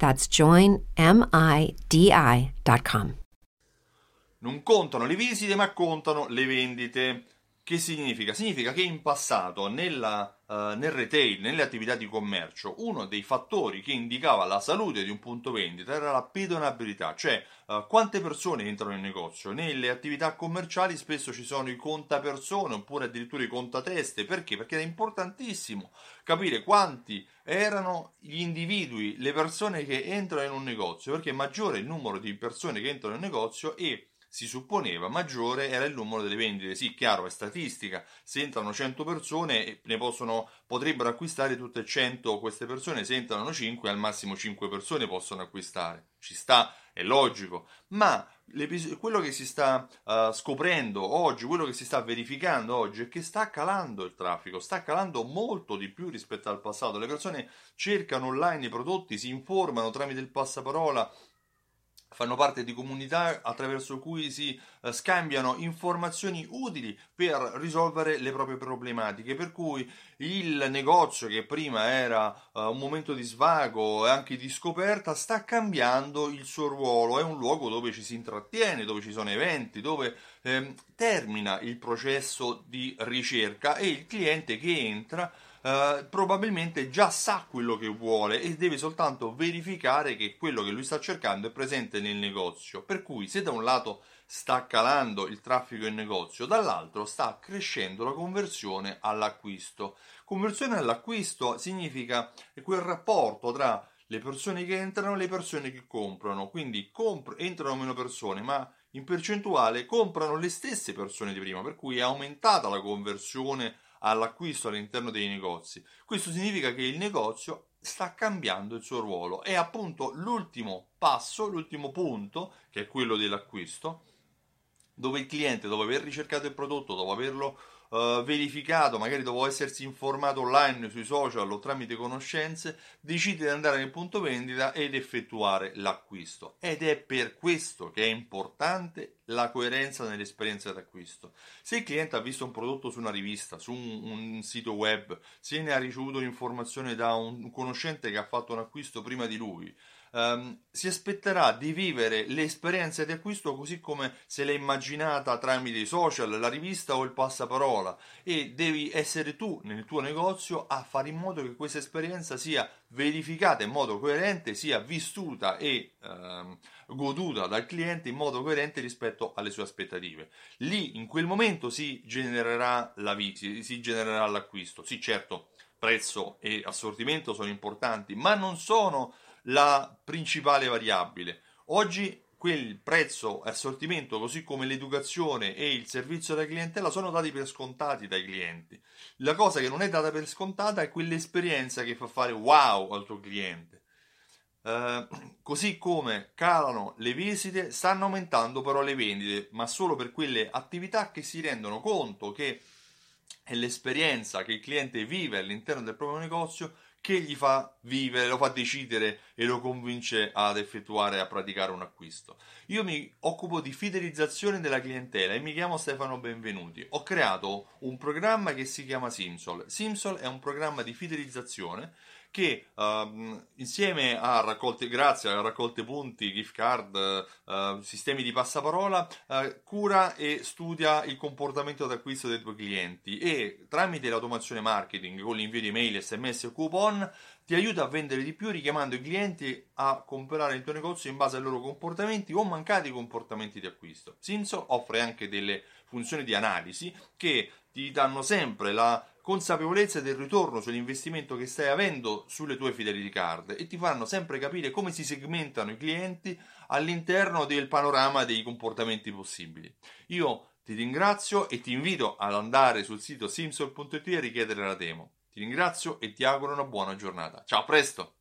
That's joinmidi.com. Non contano le visite, ma contano le vendite. Che significa? Significa che in passato nella, uh, nel retail, nelle attività di commercio, uno dei fattori che indicava la salute di un punto vendita era la pedonabilità, cioè uh, quante persone entrano in negozio. Nelle attività commerciali spesso ci sono i contapersone oppure addirittura i contateste. Perché? Perché è importantissimo capire quanti erano gli individui, le persone che entrano in un negozio, perché maggiore è il numero di persone che entrano in negozio e si supponeva maggiore era il numero delle vendite. Sì, chiaro, è statistica. Se entrano 100 persone, ne possono, potrebbero acquistare tutte 100 queste persone. Se entrano 5, al massimo 5 persone possono acquistare. Ci sta, è logico. Ma quello che si sta uh, scoprendo oggi, quello che si sta verificando oggi è che sta calando il traffico, sta calando molto di più rispetto al passato. Le persone cercano online i prodotti, si informano tramite il passaparola fanno parte di comunità attraverso cui si eh, scambiano informazioni utili per risolvere le proprie problematiche, per cui il negozio che prima era eh, un momento di svago e anche di scoperta sta cambiando il suo ruolo, è un luogo dove ci si intrattiene, dove ci sono eventi, dove ehm, termina il processo di ricerca e il cliente che entra Uh, probabilmente già sa quello che vuole e deve soltanto verificare che quello che lui sta cercando è presente nel negozio. Per cui se da un lato sta calando il traffico in negozio, dall'altro sta crescendo la conversione all'acquisto. Conversione all'acquisto significa quel rapporto tra le persone che entrano e le persone che comprano, quindi comp- entrano meno persone, ma in percentuale comprano le stesse persone di prima, per cui è aumentata la conversione all'acquisto all'interno dei negozi. Questo significa che il negozio sta cambiando il suo ruolo. È appunto l'ultimo passo, l'ultimo punto, che è quello dell'acquisto, dove il cliente, dopo aver ricercato il prodotto, dopo averlo uh, verificato, magari dopo essersi informato online sui social o tramite conoscenze, decide di andare nel punto vendita ed effettuare l'acquisto. Ed è per questo che è importante la coerenza nell'esperienza d'acquisto. Se il cliente ha visto un prodotto su una rivista, su un, un sito web, se ne ha ricevuto informazione da un conoscente che ha fatto un acquisto prima di lui, um, si aspetterà di vivere l'esperienza di acquisto così come se l'è immaginata tramite i social, la rivista o il passaparola e devi essere tu nel tuo negozio a fare in modo che questa esperienza sia verificata in modo coerente, sia vissuta e um, goduta dal cliente in modo coerente rispetto alle sue aspettative. Lì in quel momento si genererà la visita, si genererà l'acquisto. Sì, certo, prezzo e assortimento sono importanti, ma non sono la principale variabile. Oggi quel prezzo e assortimento, così come l'educazione e il servizio alla clientela, sono dati per scontati dai clienti. La cosa che non è data per scontata è quell'esperienza che fa fare wow al tuo cliente. Uh, così come calano le visite, stanno aumentando però le vendite, ma solo per quelle attività che si rendono conto che è l'esperienza che il cliente vive all'interno del proprio negozio che gli fa vivere, lo fa decidere e lo convince ad effettuare a praticare un acquisto. Io mi occupo di fidelizzazione della clientela e mi chiamo Stefano Benvenuti. Ho creato un programma che si chiama Simsol. Simsol è un programma di fidelizzazione che uh, insieme a raccolte, grazie a raccolte punti, gift card, uh, sistemi di passaparola, uh, cura e studia il comportamento d'acquisto dei tuoi clienti e tramite l'automazione marketing con l'invio di mail, sms e coupon ti aiuta a vendere di più richiamando i clienti a comprare il tuo negozio in base ai loro comportamenti o mancati comportamenti di acquisto. Simso offre anche delle funzioni di analisi che ti danno sempre la consapevolezza del ritorno sull'investimento che stai avendo sulle tue fidelity card e ti fanno sempre capire come si segmentano i clienti all'interno del panorama dei comportamenti possibili. Io ti ringrazio e ti invito ad andare sul sito simsol.it e richiedere la demo. Ti ringrazio e ti auguro una buona giornata. Ciao, a presto!